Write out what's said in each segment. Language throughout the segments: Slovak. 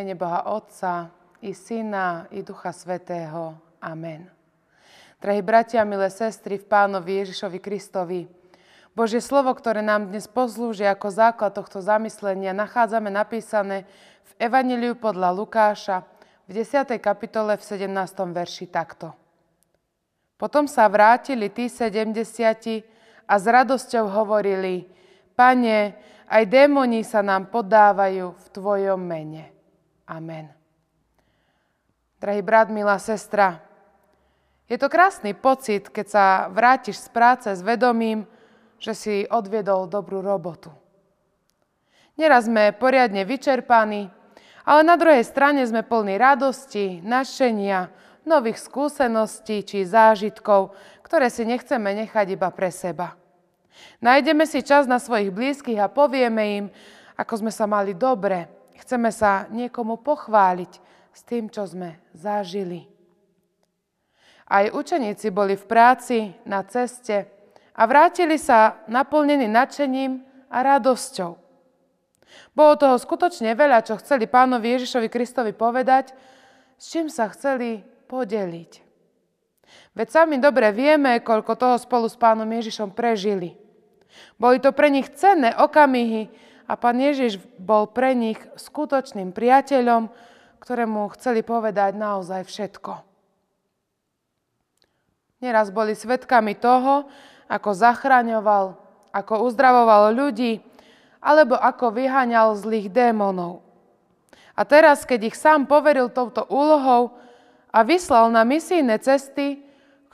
Mene Boha Otca i Syna i Ducha Svetého. Amen. Drahí bratia, milé sestry v Pánovi Ježišovi Kristovi, Božie slovo, ktoré nám dnes poslúži ako základ tohto zamyslenia, nachádzame napísané v Evangeliu podľa Lukáša v 10. kapitole v 17. verši takto. Potom sa vrátili tí sedemdesiati a s radosťou hovorili, Pane, aj démoni sa nám podávajú v Tvojom mene. Amen. Drahý brat, milá sestra, je to krásny pocit, keď sa vrátiš z práce s vedomím, že si odviedol dobrú robotu. Neraz sme poriadne vyčerpaní, ale na druhej strane sme plní radosti, našenia, nových skúseností či zážitkov, ktoré si nechceme nechať iba pre seba. Nájdeme si čas na svojich blízkych a povieme im, ako sme sa mali dobre. Chceme sa niekomu pochváliť s tým, čo sme zažili. Aj učeníci boli v práci, na ceste a vrátili sa naplnení nadšením a radosťou. Bolo toho skutočne veľa, čo chceli pánovi Ježišovi Kristovi povedať, s čím sa chceli podeliť. Veď sami dobre vieme, koľko toho spolu s pánom Ježišom prežili. Boli to pre nich cenné okamihy a pán Ježiš bol pre nich skutočným priateľom, ktorému chceli povedať naozaj všetko. Neraz boli svetkami toho, ako zachraňoval, ako uzdravoval ľudí, alebo ako vyháňal zlých démonov. A teraz, keď ich sám poveril touto úlohou a vyslal na misijné cesty,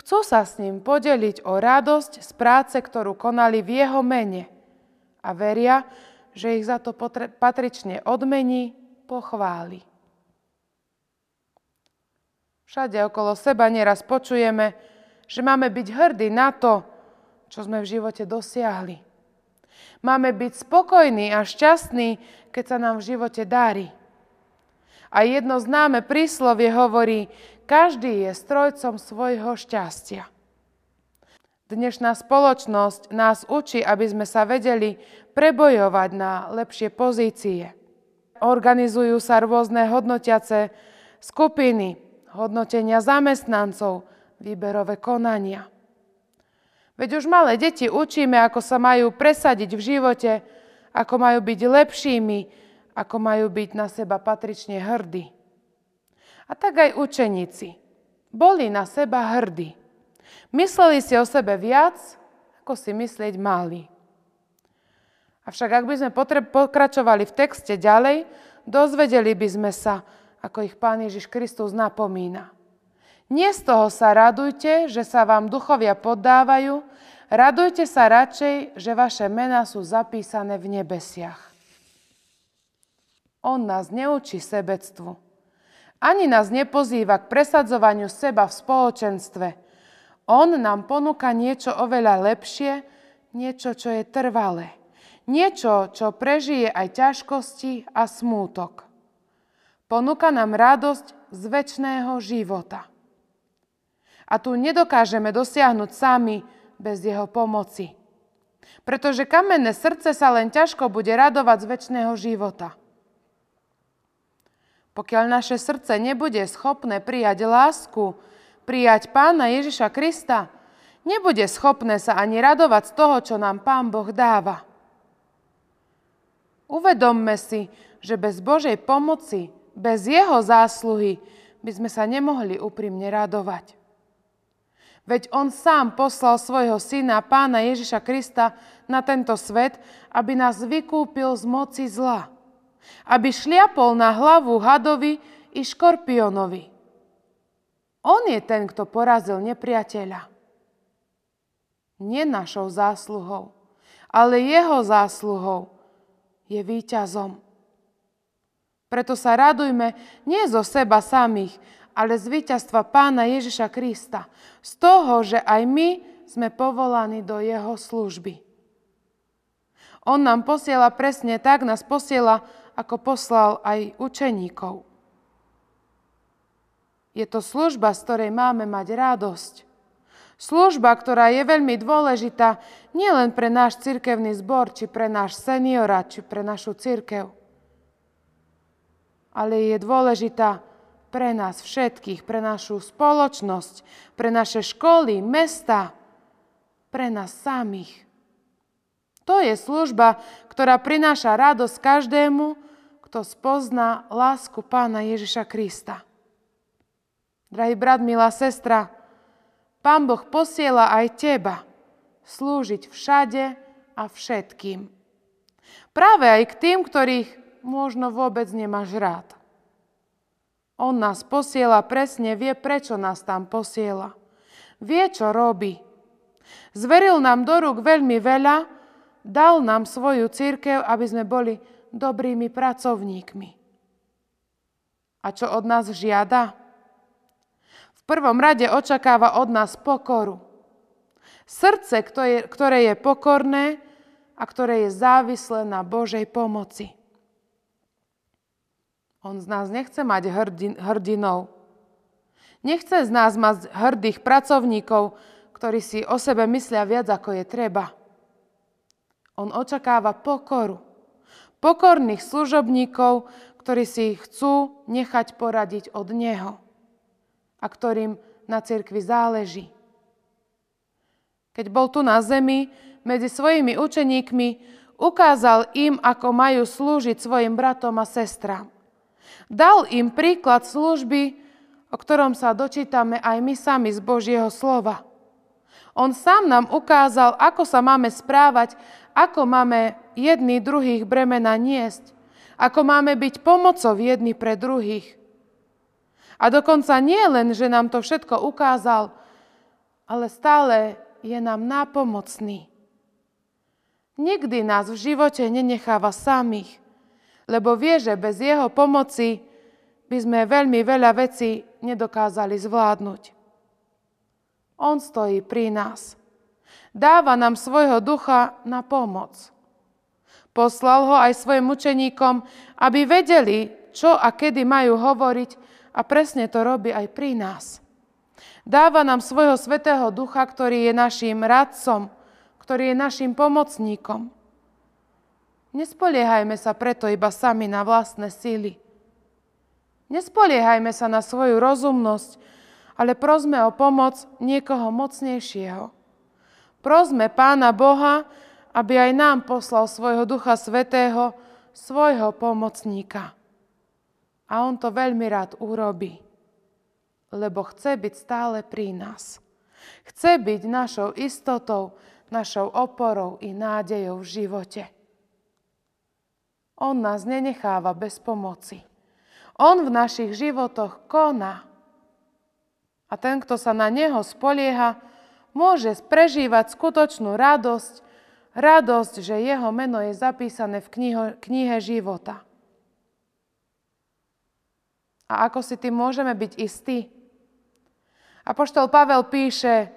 chcú sa s ním podeliť o radosť z práce, ktorú konali v jeho mene. A veria, že ich za to patrične odmení, pochváli. Všade okolo seba nieraz počujeme, že máme byť hrdí na to, čo sme v živote dosiahli. Máme byť spokojní a šťastní, keď sa nám v živote darí. A jedno známe príslovie hovorí, každý je strojcom svojho šťastia. Dnešná spoločnosť nás učí, aby sme sa vedeli prebojovať na lepšie pozície. Organizujú sa rôzne hodnotiace skupiny, hodnotenia zamestnancov, výberové konania. Veď už malé deti učíme, ako sa majú presadiť v živote, ako majú byť lepšími, ako majú byť na seba patrične hrdí. A tak aj učeníci boli na seba hrdí. Mysleli si o sebe viac, ako si myslieť mali. Avšak ak by sme potreb- pokračovali v texte ďalej, dozvedeli by sme sa, ako ich Pán Ježiš Kristus napomína. Nie z toho sa radujte, že sa vám duchovia poddávajú, radujte sa radšej, že vaše mená sú zapísané v nebesiach. On nás neučí sebectvu. Ani nás nepozýva k presadzovaniu seba v spoločenstve. On nám ponúka niečo oveľa lepšie, niečo, čo je trvalé. Niečo, čo prežije aj ťažkosti a smútok. Ponúka nám radosť z väčšného života. A tu nedokážeme dosiahnuť sami bez jeho pomoci. Pretože kamenné srdce sa len ťažko bude radovať z väčšného života. Pokiaľ naše srdce nebude schopné prijať lásku, prijať Pána Ježiša Krista, nebude schopné sa ani radovať z toho, čo nám Pán Boh dáva. Uvedomme si, že bez Božej pomoci, bez Jeho zásluhy by sme sa nemohli úprimne radovať. Veď On sám poslal svojho syna, pána Ježiša Krista, na tento svet, aby nás vykúpil z moci zla. Aby šliapol na hlavu hadovi i škorpionovi. On je ten, kto porazil nepriateľa. Nie našou zásluhou, ale jeho zásluhou je víťazom. Preto sa radujme nie zo seba samých, ale z víťazstva Pána Ježiša Krista. Z toho, že aj my sme povolaní do Jeho služby. On nám posiela presne tak, nás posiela, ako poslal aj učeníkov. Je to služba, z ktorej máme mať radosť. Služba, ktorá je veľmi dôležitá nielen pre náš cirkevný zbor, či pre náš seniora, či pre našu cirkev ale je dôležitá pre nás všetkých, pre našu spoločnosť, pre naše školy, mesta, pre nás samých. To je služba, ktorá prináša radosť každému, kto spozná lásku Pána Ježiša Krista. Drahý brat, milá sestra, Pán Boh posiela aj teba slúžiť všade a všetkým. Práve aj k tým, ktorých možno vôbec nemáš rád. On nás posiela presne, vie, prečo nás tam posiela. Vie, čo robí. Zveril nám do rúk veľmi veľa, dal nám svoju církev, aby sme boli dobrými pracovníkmi. A čo od nás žiada? Prvom rade očakáva od nás pokoru. Srdce, ktoré je pokorné a ktoré je závislé na Božej pomoci. On z nás nechce mať hrdinov. Nechce z nás mať hrdých pracovníkov, ktorí si o sebe myslia viac, ako je treba. On očakáva pokoru. Pokorných služobníkov, ktorí si chcú nechať poradiť od Neho a ktorým na cirkvi záleží. Keď bol tu na zemi, medzi svojimi učeníkmi ukázal im, ako majú slúžiť svojim bratom a sestrám. Dal im príklad služby, o ktorom sa dočítame aj my sami z Božieho slova. On sám nám ukázal, ako sa máme správať, ako máme jedni druhých bremena niesť, ako máme byť pomocou jedni pre druhých. A dokonca nie len, že nám to všetko ukázal, ale stále je nám nápomocný. Nikdy nás v živote nenecháva samých, lebo vie, že bez jeho pomoci by sme veľmi veľa vecí nedokázali zvládnuť. On stojí pri nás. Dáva nám svojho ducha na pomoc. Poslal ho aj svojim učeníkom, aby vedeli, čo a kedy majú hovoriť a presne to robí aj pri nás. Dáva nám svojho svetého ducha, ktorý je našim radcom, ktorý je našim pomocníkom. Nespoliehajme sa preto iba sami na vlastné síly. Nespoliehajme sa na svoju rozumnosť, ale prosme o pomoc niekoho mocnejšieho. Prosme Pána Boha, aby aj nám poslal svojho Ducha Svetého, svojho pomocníka. A on to veľmi rád urobí, lebo chce byť stále pri nás. Chce byť našou istotou, našou oporou i nádejou v živote. On nás nenecháva bez pomoci. On v našich životoch koná. A ten, kto sa na Neho spolieha, môže prežívať skutočnú radosť, radosť, že Jeho meno je zapísané v knihe, života. A ako si tým môžeme byť istí? Apoštol Pavel píše,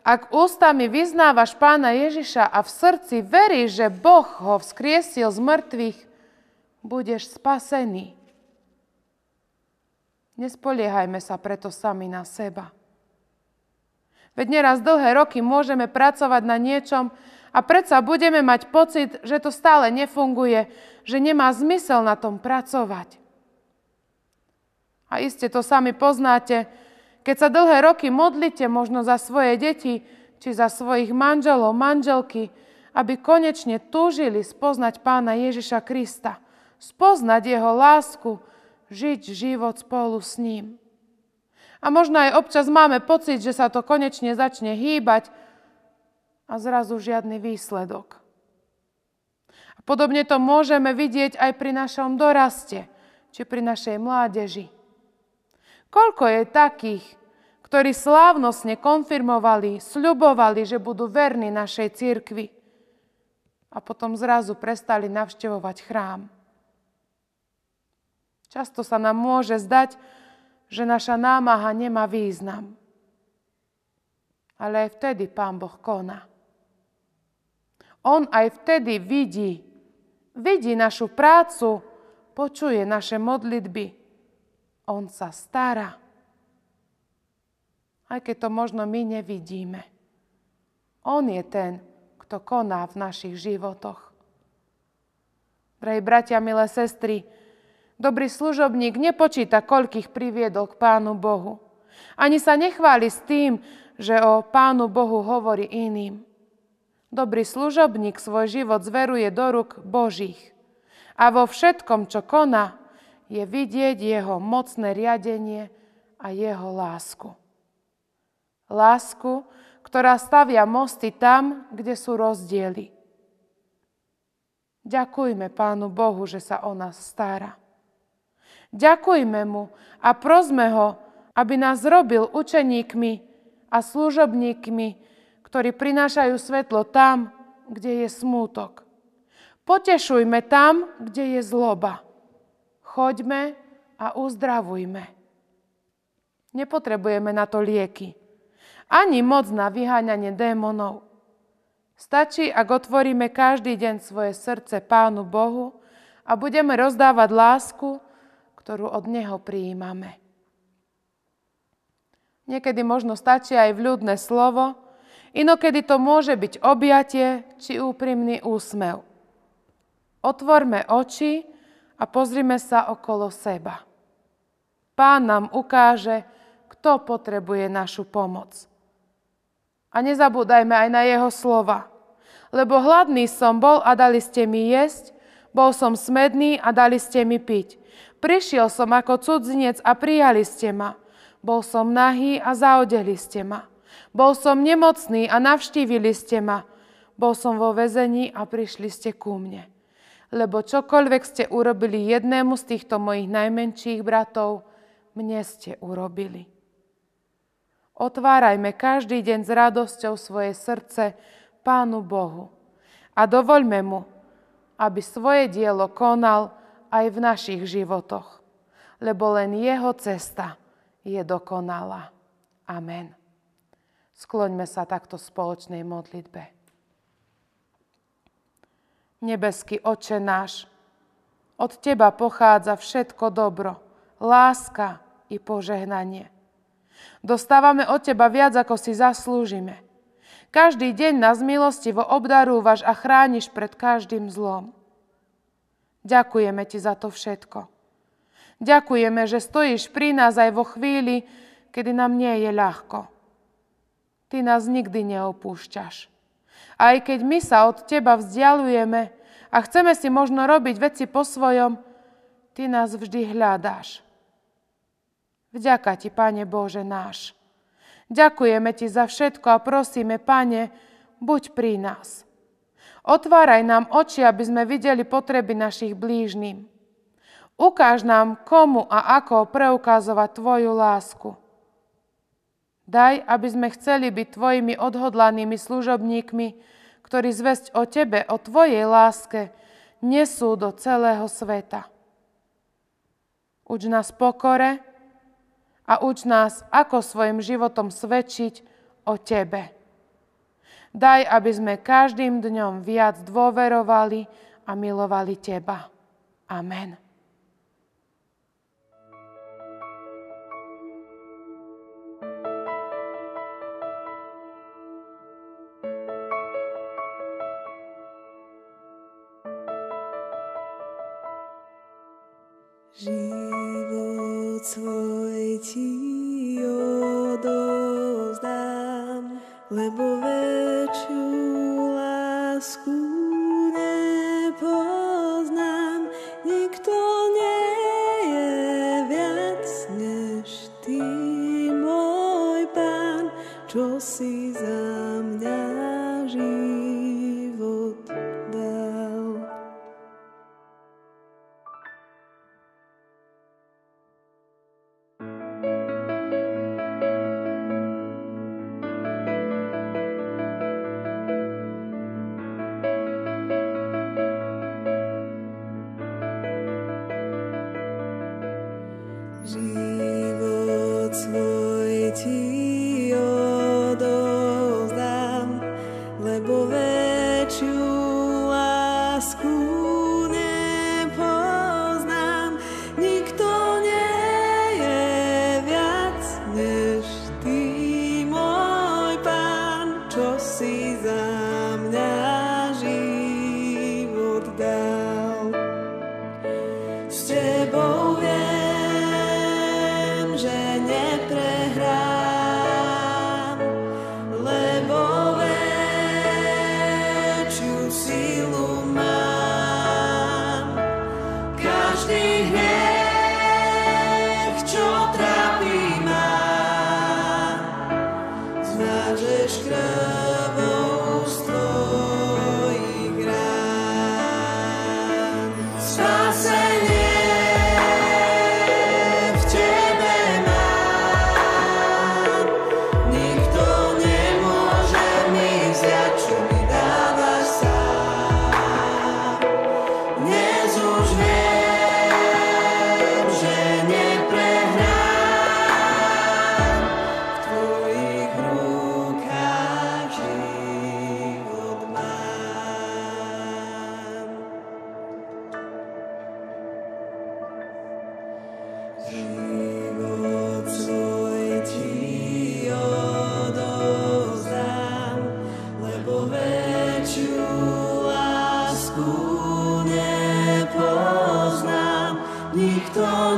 ak ústami vyznávaš pána Ježiša a v srdci veríš, že Boh ho vzkriesil z mŕtvych, budeš spasený. Nespoliehajme sa preto sami na seba. Veď neraz dlhé roky môžeme pracovať na niečom a predsa budeme mať pocit, že to stále nefunguje, že nemá zmysel na tom pracovať. A iste to sami poznáte, keď sa dlhé roky modlite možno za svoje deti, či za svojich manželov, manželky, aby konečne túžili spoznať Pána Ježiša Krista, spoznať Jeho lásku, žiť život spolu s ním. A možno aj občas máme pocit, že sa to konečne začne hýbať a zrazu žiadny výsledok. A podobne to môžeme vidieť aj pri našom doraste, či pri našej mládeži. Koľko je takých, ktorí slávnostne konfirmovali, sľubovali, že budú verní našej cirkvi a potom zrazu prestali navštevovať chrám. Často sa nám môže zdať, že naša námaha nemá význam. Ale aj vtedy Pán Boh koná. On aj vtedy vidí, vidí našu prácu, počuje naše modlitby on sa stará. Aj keď to možno my nevidíme. On je ten, kto koná v našich životoch. Drahí bratia, milé sestry, Dobrý služobník nepočíta, koľkých priviedol k Pánu Bohu. Ani sa nechváli s tým, že o Pánu Bohu hovorí iným. Dobrý služobník svoj život zveruje do rúk Božích. A vo všetkom, čo koná, je vidieť jeho mocné riadenie a jeho lásku. Lásku, ktorá stavia mosty tam, kde sú rozdiely. Ďakujme Pánu Bohu, že sa o nás stará. Ďakujme mu a prosme ho, aby nás zrobil učeníkmi a služobníkmi, ktorí prinášajú svetlo tam, kde je smútok. Potešujme tam, kde je zloba. Choďme a uzdravujme. Nepotrebujeme na to lieky. Ani moc na vyháňanie démonov. Stačí, ak otvoríme každý deň svoje srdce Pánu Bohu a budeme rozdávať lásku, ktorú od Neho prijímame. Niekedy možno stačí aj vľudné slovo, inokedy to môže byť objatie či úprimný úsmev. Otvorme oči a pozrime sa okolo seba. Pán nám ukáže, kto potrebuje našu pomoc. A nezabúdajme aj na jeho slova. Lebo hladný som bol a dali ste mi jesť, bol som smedný a dali ste mi piť. Prišiel som ako cudzinec a prijali ste ma. Bol som nahý a zaodeli ste ma. Bol som nemocný a navštívili ste ma. Bol som vo vezení a prišli ste ku mne. Lebo čokoľvek ste urobili jednému z týchto mojich najmenších bratov, mne ste urobili. Otvárajme každý deň s radosťou svoje srdce Pánu Bohu a dovoľme mu, aby svoje dielo konal aj v našich životoch, lebo len Jeho cesta je dokonalá. Amen. Skloňme sa takto spoločnej modlitbe. Nebeský Oče náš, od Teba pochádza všetko dobro, láska i požehnanie. Dostávame od Teba viac, ako si zaslúžime. Každý deň nás milostivo obdarúvaš a chrániš pred každým zlom. Ďakujeme Ti za to všetko. Ďakujeme, že stojíš pri nás aj vo chvíli, kedy nám nie je ľahko. Ty nás nikdy neopúšťaš. Aj keď my sa od Teba vzdialujeme a chceme si možno robiť veci po svojom, Ty nás vždy hľadáš. Vďaka Ti, Pane Bože náš. Ďakujeme Ti za všetko a prosíme, Pane, buď pri nás. Otváraj nám oči, aby sme videli potreby našich blížnym. Ukáž nám, komu a ako preukazovať Tvoju lásku. Daj, aby sme chceli byť Tvojimi odhodlanými služobníkmi, ktorí zväzť o Tebe, o Tvojej láske nesú do celého sveta. Uč nás pokore a uč nás, ako svojim životom svedčiť o Tebe. Daj, aby sme každým dňom viac dôverovali a milovali Teba. Amen. Život svoj ti odozdám, lebo tebou. victoria.